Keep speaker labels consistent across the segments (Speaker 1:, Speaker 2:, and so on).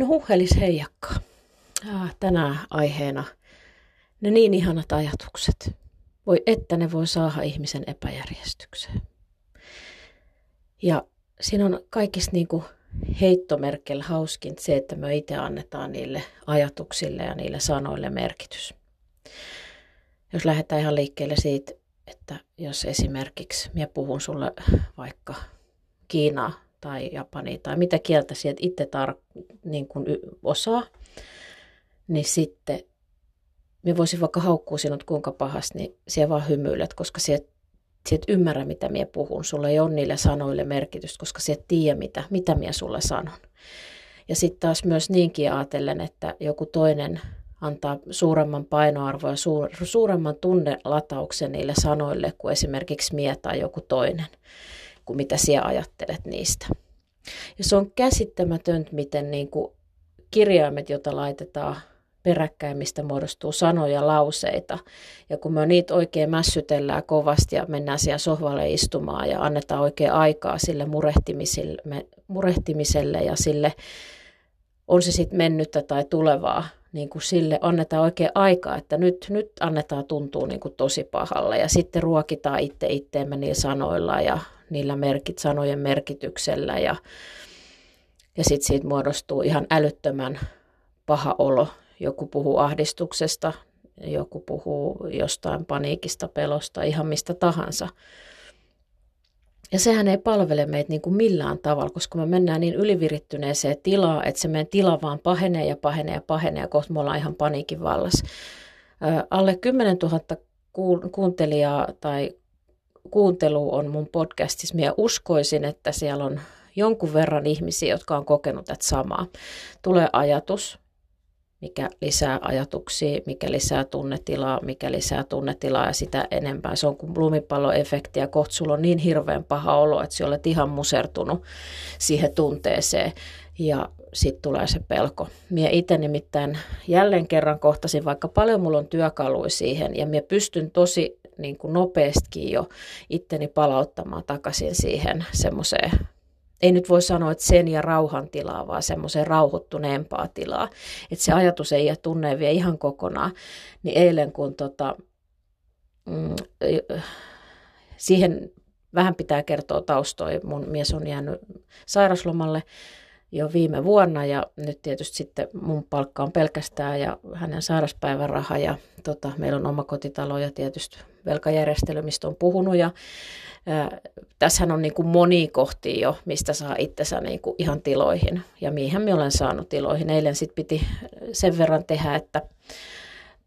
Speaker 1: No huhhelis heijakka. Ah, tänään aiheena ne niin ihanat ajatukset. Voi että ne voi saada ihmisen epäjärjestykseen. Ja siinä on kaikista niin kuin heittomerkkeillä hauskin se, että me itse annetaan niille ajatuksille ja niille sanoille merkitys. Jos lähdetään ihan liikkeelle siitä, että jos esimerkiksi minä puhun sulle vaikka Kiinaa tai Japania tai mitä kieltä sieltä itse tar- niin kuin osaa, niin sitten minä voisin vaikka haukkua sinut kuinka pahasti, niin siellä vaan hymyilet, koska sieltä et ymmärrä, mitä minä puhun. Sulla ei ole niille sanoille merkitystä, koska sieltä tiedä, mitä, mitä minä sulle sanon. Ja sitten taas myös niinkin ajatellen, että joku toinen antaa suuremman painoarvon ja suur, suuremman tunnelatauksen niille sanoille kuin esimerkiksi mie tai joku toinen, kuin mitä sinä ajattelet niistä. Ja se on käsittämätöntä, miten niin kuin kirjaimet, joita laitetaan peräkkäin, mistä muodostuu sanoja, lauseita. Ja kun me niitä oikein mässytellään kovasti ja mennään siellä sohvalle istumaan ja annetaan oikein aikaa sille murehtimiselle, murehtimiselle ja sille, on se sitten mennyttä tai tulevaa, niin kuin sille annetaan oikein aikaa, että nyt, nyt annetaan tuntua niin kuin tosi pahalle ja sitten ruokitaan itse itteemme niillä sanoilla ja niillä merkit, sanojen merkityksellä ja, ja sitten siitä muodostuu ihan älyttömän paha olo. Joku puhuu ahdistuksesta, joku puhuu jostain paniikista, pelosta, ihan mistä tahansa. Ja sehän ei palvele meitä niin kuin millään tavalla, koska me mennään niin ylivirittyneeseen tilaan, että se meidän tila vaan pahenee ja pahenee ja pahenee ja kohta me ollaan ihan paniikin vallassa. Alle 10 000 kuuntelijaa tai kuuntelu on mun podcastissa. Minä uskoisin, että siellä on jonkun verran ihmisiä, jotka on kokenut tätä samaa. Tulee ajatus, mikä lisää ajatuksia, mikä lisää tunnetilaa, mikä lisää tunnetilaa ja sitä enempää. Se on kuin lumipalloefekti ja kohta sulla on niin hirveän paha olo, että sä olet ihan musertunut siihen tunteeseen ja sitten tulee se pelko. Mie itse nimittäin jälleen kerran kohtasin, vaikka paljon mulla on työkaluja siihen ja mie pystyn tosi niin kuin nopeastikin jo itteni palauttamaan takaisin siihen semmoiseen ei nyt voi sanoa, että sen ja rauhan tilaa, vaan semmoiseen rauhoittuneempaa tilaa. Että se ajatus ei jää tunne vielä ihan kokonaan. Niin eilen kun tota, mm, siihen vähän pitää kertoa taustoja. Mun mies on jäänyt sairaslomalle jo viime vuonna ja nyt tietysti sitten mun palkka on pelkästään ja hänen sairaspäiväraha ja tota, meillä on oma kotitalo ja tietysti velkajärjestely, mistä on puhunut ja tässähän on niin kuin moni kohti jo, mistä saa itsensä niin kuin ihan tiloihin. Ja miehen me olen saanut tiloihin. Eilen sitten piti sen verran tehdä, että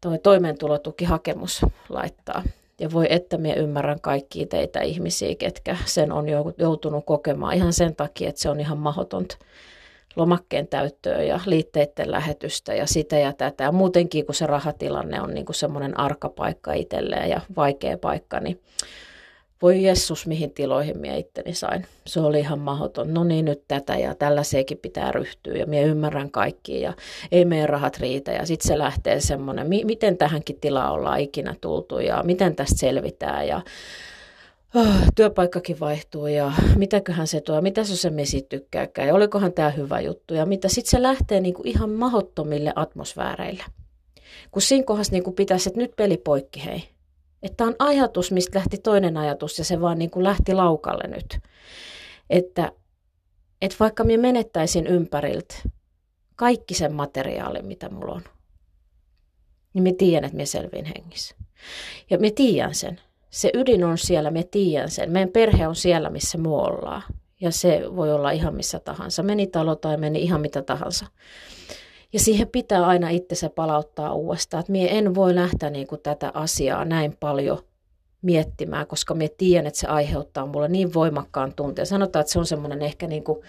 Speaker 1: toi toimeentulotukihakemus laittaa. Ja voi että minä ymmärrän kaikkia teitä ihmisiä, ketkä sen on joutunut kokemaan ihan sen takia, että se on ihan mahdotonta lomakkeen täyttöä ja liitteiden lähetystä ja sitä ja tätä. Ja muutenkin, kun se rahatilanne on niin kuin semmoinen arkapaikka itselleen ja vaikea paikka, niin voi Jessus, mihin tiloihin minä itteni sain. Se oli ihan mahdoton. No niin, nyt tätä ja tällaiseekin pitää ryhtyä ja minä ymmärrän kaikkia ja ei meidän rahat riitä. Ja sitten se lähtee semmoinen, mi- miten tähänkin tilaan ollaan ikinä tultu ja miten tästä selvitään ja oh, työpaikkakin vaihtuu ja mitäköhän se tuo, mitä se mesi tykkääkään ja olikohan tämä hyvä juttu ja mitä. Sitten se lähtee niinku ihan mahottomille atmosfääreille. Kun siinä kohdassa niinku pitäisi, että nyt peli poikki hei että on ajatus, mistä lähti toinen ajatus ja se vaan niin kuin lähti laukalle nyt. Että, että vaikka minä menettäisin ympäriltä kaikki sen materiaalin, mitä mulla on, niin me tiedän, että me selviin hengissä. Ja me tiedän sen. Se ydin on siellä, me tiedän sen. Meidän perhe on siellä, missä me ollaan. Ja se voi olla ihan missä tahansa. Meni talo tai meni ihan mitä tahansa. Ja siihen pitää aina itsensä palauttaa uudestaan, että minä en voi lähteä niin kuin tätä asiaa näin paljon miettimään, koska minä tiedän, että se aiheuttaa mulle niin voimakkaan tunteen. Sanotaan, että se on semmoinen ehkä niin kuin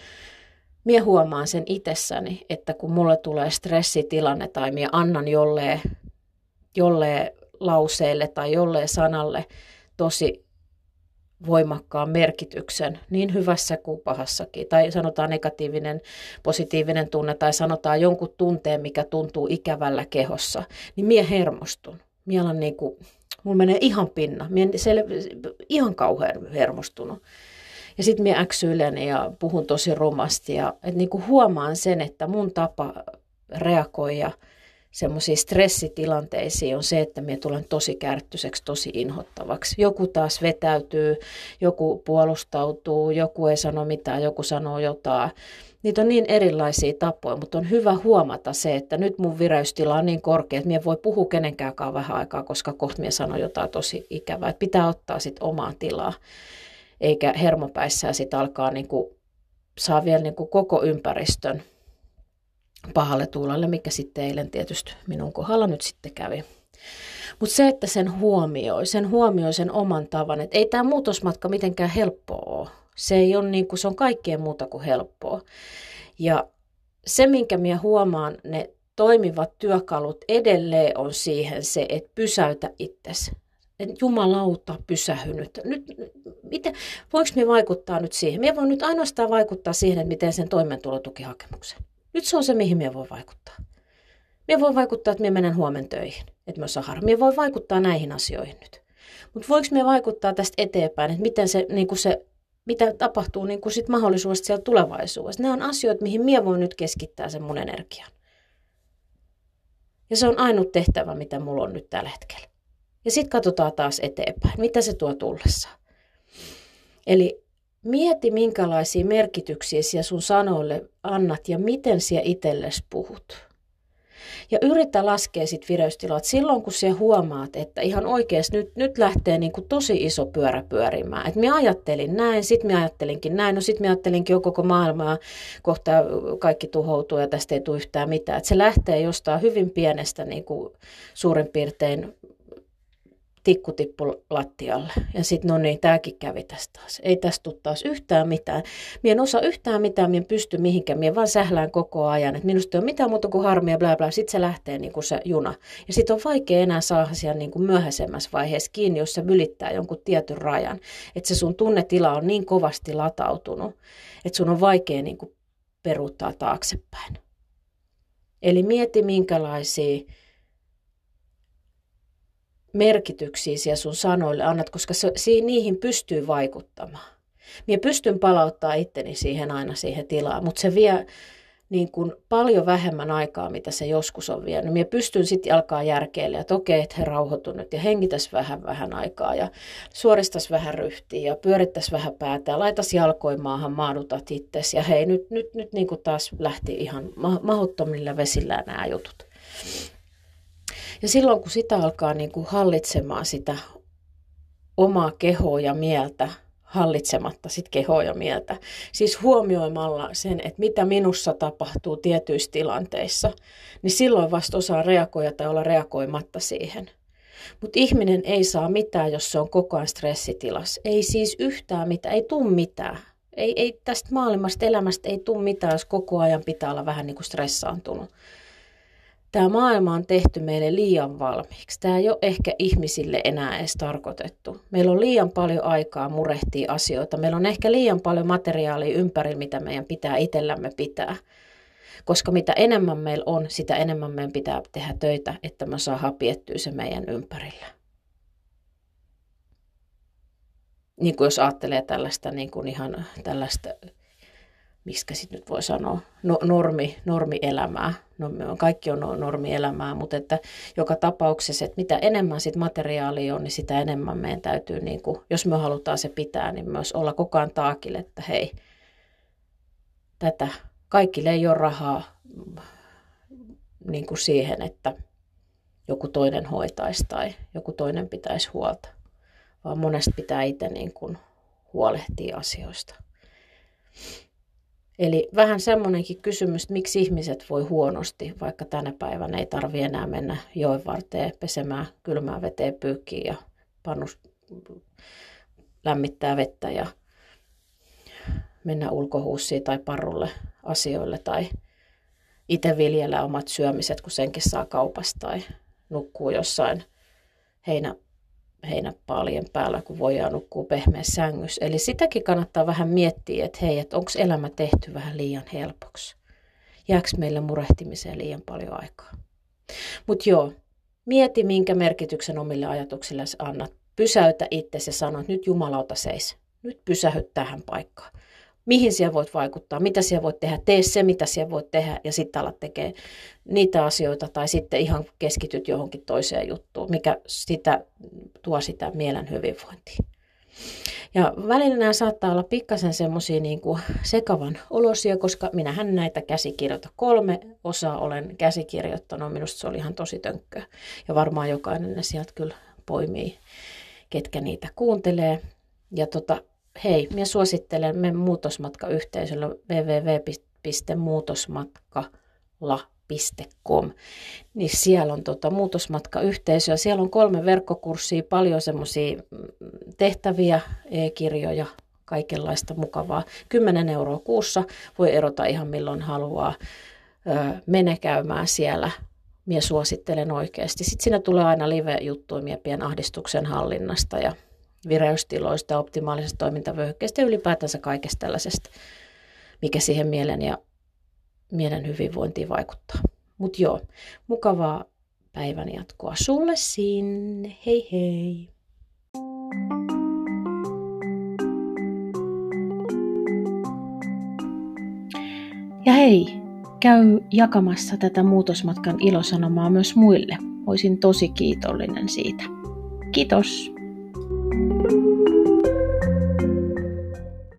Speaker 1: Mie huomaan sen itsessäni, että kun mulle tulee stressitilanne tai mie annan jolleen, jolleen lauseelle tai jolleen sanalle tosi voimakkaan merkityksen, niin hyvässä kuin pahassakin. Tai sanotaan negatiivinen, positiivinen tunne, tai sanotaan jonkun tunteen, mikä tuntuu ikävällä kehossa, niin mie hermostun. Mie niin kuin, mulla menee ihan pinna. Mie sel, ihan kauhean hermostunut. Ja sitten minä äksyilen ja puhun tosi rumasti ja et niinku huomaan sen, että mun tapa reagoida semmoisiin stressitilanteisiin on se, että minä tulen tosi kärttyiseksi, tosi inhottavaksi. Joku taas vetäytyy, joku puolustautuu, joku ei sano mitään, joku sanoo jotain. Niitä on niin erilaisia tapoja, mutta on hyvä huomata se, että nyt mun vireystila on niin korkea, että minä voi puhua kenenkään vähän aikaa, koska kohta minä sanon jotain tosi ikävää. Että pitää ottaa sitten omaa tilaa eikä hermopäissään sitten alkaa niin kuin, saa vielä niin kuin koko ympäristön pahalle tuulalle, mikä sitten eilen tietysti minun kohdalla nyt sitten kävi. Mutta se, että sen huomioi, sen huomioi sen oman tavan, että ei tämä muutosmatka mitenkään helppoa ole. Se, ei ole niin kuin, se on kaikkea muuta kuin helppoa. Ja se, minkä minä huomaan, ne toimivat työkalut edelleen on siihen se, että pysäytä itsesi jumalauta pysähynyt. Nyt, miten, voiko me vaikuttaa nyt siihen? Me voin nyt ainoastaan vaikuttaa siihen, että miten sen toimeentulotukihakemuksen. Nyt se on se, mihin me voi vaikuttaa. Me voi vaikuttaa, että me menen huomen töihin, että me sahara. Me voi vaikuttaa näihin asioihin nyt. Mutta voiko me vaikuttaa tästä eteenpäin, että miten se, niin kuin se mitä tapahtuu niin kuin sit mahdollisuudesta siellä tulevaisuudessa. Nämä on asioita, mihin minä voin nyt keskittää sen mun energian. Ja se on ainut tehtävä, mitä mulla on nyt tällä hetkellä. Ja sitten katsotaan taas eteenpäin, mitä se tuo tullessaan. Eli mieti, minkälaisia merkityksiä siellä sun sanoille annat ja miten siellä itsellesi puhut. Ja yritä laskea sitten vireystilat silloin, kun sä huomaat, että ihan oikeasti nyt, nyt lähtee niin kuin tosi iso pyörä pyörimään. Että minä ajattelin näin, sitten minä ajattelinkin näin, no sitten minä ajattelinkin jo koko maailmaa, kohta kaikki tuhoutuu ja tästä ei tule yhtään mitään. Että se lähtee jostain hyvin pienestä niin kuin suurin piirtein tikku tippu lattialle. Ja sitten no niin, tämäkin kävi tästä taas. Ei tästä tule taas yhtään mitään. Mie en osaa yhtään mitään, mie pysty mihinkään. Mie vaan sählään koko ajan. Et minusta ei ole mitään muuta kuin harmia, bla bla. Sitten se lähtee niin kuin se juna. Ja sitten on vaikea enää saada siellä niin kuin myöhäisemmässä vaiheessa kiinni, jos se ylittää jonkun tietyn rajan. Että se sun tunnetila on niin kovasti latautunut, että sun on vaikea niin kuin peruuttaa taaksepäin. Eli mieti minkälaisia merkityksiä siellä sun sanoille annat, koska se, niihin pystyy vaikuttamaan. Minä pystyn palauttaa itteni siihen aina siihen tilaan, mutta se vie niin kuin paljon vähemmän aikaa, mitä se joskus on vienyt. Minä pystyn sitten alkaa järkeillä, että okei, että he rauhoitunut ja hengitäs vähän vähän aikaa ja suoristas vähän ryhtiä ja pyörittäisi vähän päätä ja laitas jalkoin maahan, maadutat itsesi ja hei, nyt, nyt, nyt niin kuin taas lähti ihan mahdottomilla vesillä nämä jutut. Ja silloin kun sitä alkaa niin kuin hallitsemaan sitä omaa kehoa ja mieltä, hallitsematta sit kehoa ja mieltä, siis huomioimalla sen, että mitä minussa tapahtuu tietyissä tilanteissa, niin silloin vasta osaa reagoida tai olla reagoimatta siihen. Mutta ihminen ei saa mitään, jos se on koko ajan stressitilassa. Ei siis yhtään mitään, ei tule mitään. Ei, ei tästä maailmasta, elämästä ei tule mitään, jos koko ajan pitää olla vähän niin kuin stressaantunut tämä maailma on tehty meille liian valmiiksi. Tämä ei ole ehkä ihmisille enää edes tarkoitettu. Meillä on liian paljon aikaa murehtia asioita. Meillä on ehkä liian paljon materiaalia ympärillä, mitä meidän pitää itsellämme pitää. Koska mitä enemmän meillä on, sitä enemmän meidän pitää tehdä töitä, että me saa piettyä se meidän ympärillä. Niin kuin jos ajattelee tällaista niin kuin ihan tällaista miskä sitten nyt voi sanoa, no, normi, normielämää. No, kaikki on normielämää, mutta että joka tapauksessa, että mitä enemmän sit materiaalia on, niin sitä enemmän meidän täytyy, niin kuin, jos me halutaan se pitää, niin myös olla koko ajan taakille, että hei, tätä, kaikille ei ole rahaa niin kuin siihen, että joku toinen hoitaisi tai joku toinen pitäisi huolta, vaan monesti pitää itse niin kuin huolehtia asioista. Eli vähän semmoinenkin kysymys, että miksi ihmiset voi huonosti, vaikka tänä päivänä ei tarvi enää mennä joen varteen pesemään kylmää veteen pyykkiin ja pannus lämmittää vettä ja mennä ulkohuussiin tai parrulle asioille tai itse viljellä omat syömiset, kun senkin saa kaupasta tai nukkuu jossain heinä, heinäpaalien päällä, kun voidaan nukkuu pehmeä sängys. Eli sitäkin kannattaa vähän miettiä, että hei, että onko elämä tehty vähän liian helpoksi. Jääkö meille murehtimiseen liian paljon aikaa? Mutta joo, mieti minkä merkityksen omille ajatuksille annat. Pysäytä itse ja sano, että nyt jumalauta seis. Nyt pysähyt tähän paikkaan mihin siellä voit vaikuttaa, mitä siellä voit tehdä, tee se, mitä siellä voit tehdä ja sitten alat tekee niitä asioita tai sitten ihan keskityt johonkin toiseen juttuun, mikä sitä, tuo sitä mielen hyvinvointia. Ja välillä nämä saattaa olla pikkasen semmoisia niin kuin sekavan olosia, koska minähän näitä käsikirjoita kolme osaa olen käsikirjoittanut. Minusta se oli ihan tosi tönkköä. Ja varmaan jokainen ne sieltä kyllä poimii, ketkä niitä kuuntelee. Ja tota, hei, minä suosittelen me muutosmatkayhteisöllä www.muutosmatkalla.com. Niin siellä on tota muutosmatkayhteisö ja siellä on kolme verkkokurssia, paljon semmoisia mm, tehtäviä, e-kirjoja, kaikenlaista mukavaa. 10 euroa kuussa voi erota ihan milloin haluaa. mene käymään siellä. Mie suosittelen oikeasti. Sitten siinä tulee aina live-juttuja mie pien ahdistuksen hallinnasta ja vireystiloista, optimaalisesta toimintavyöhykkeestä ja ylipäätänsä kaikesta tällaisesta, mikä siihen mielen ja mielen hyvinvointiin vaikuttaa. Mutta joo, mukavaa päivän jatkoa sulle sinne. Hei hei! Ja hei, käy jakamassa tätä muutosmatkan ilosanomaa myös muille. Olisin tosi kiitollinen siitä. Kiitos!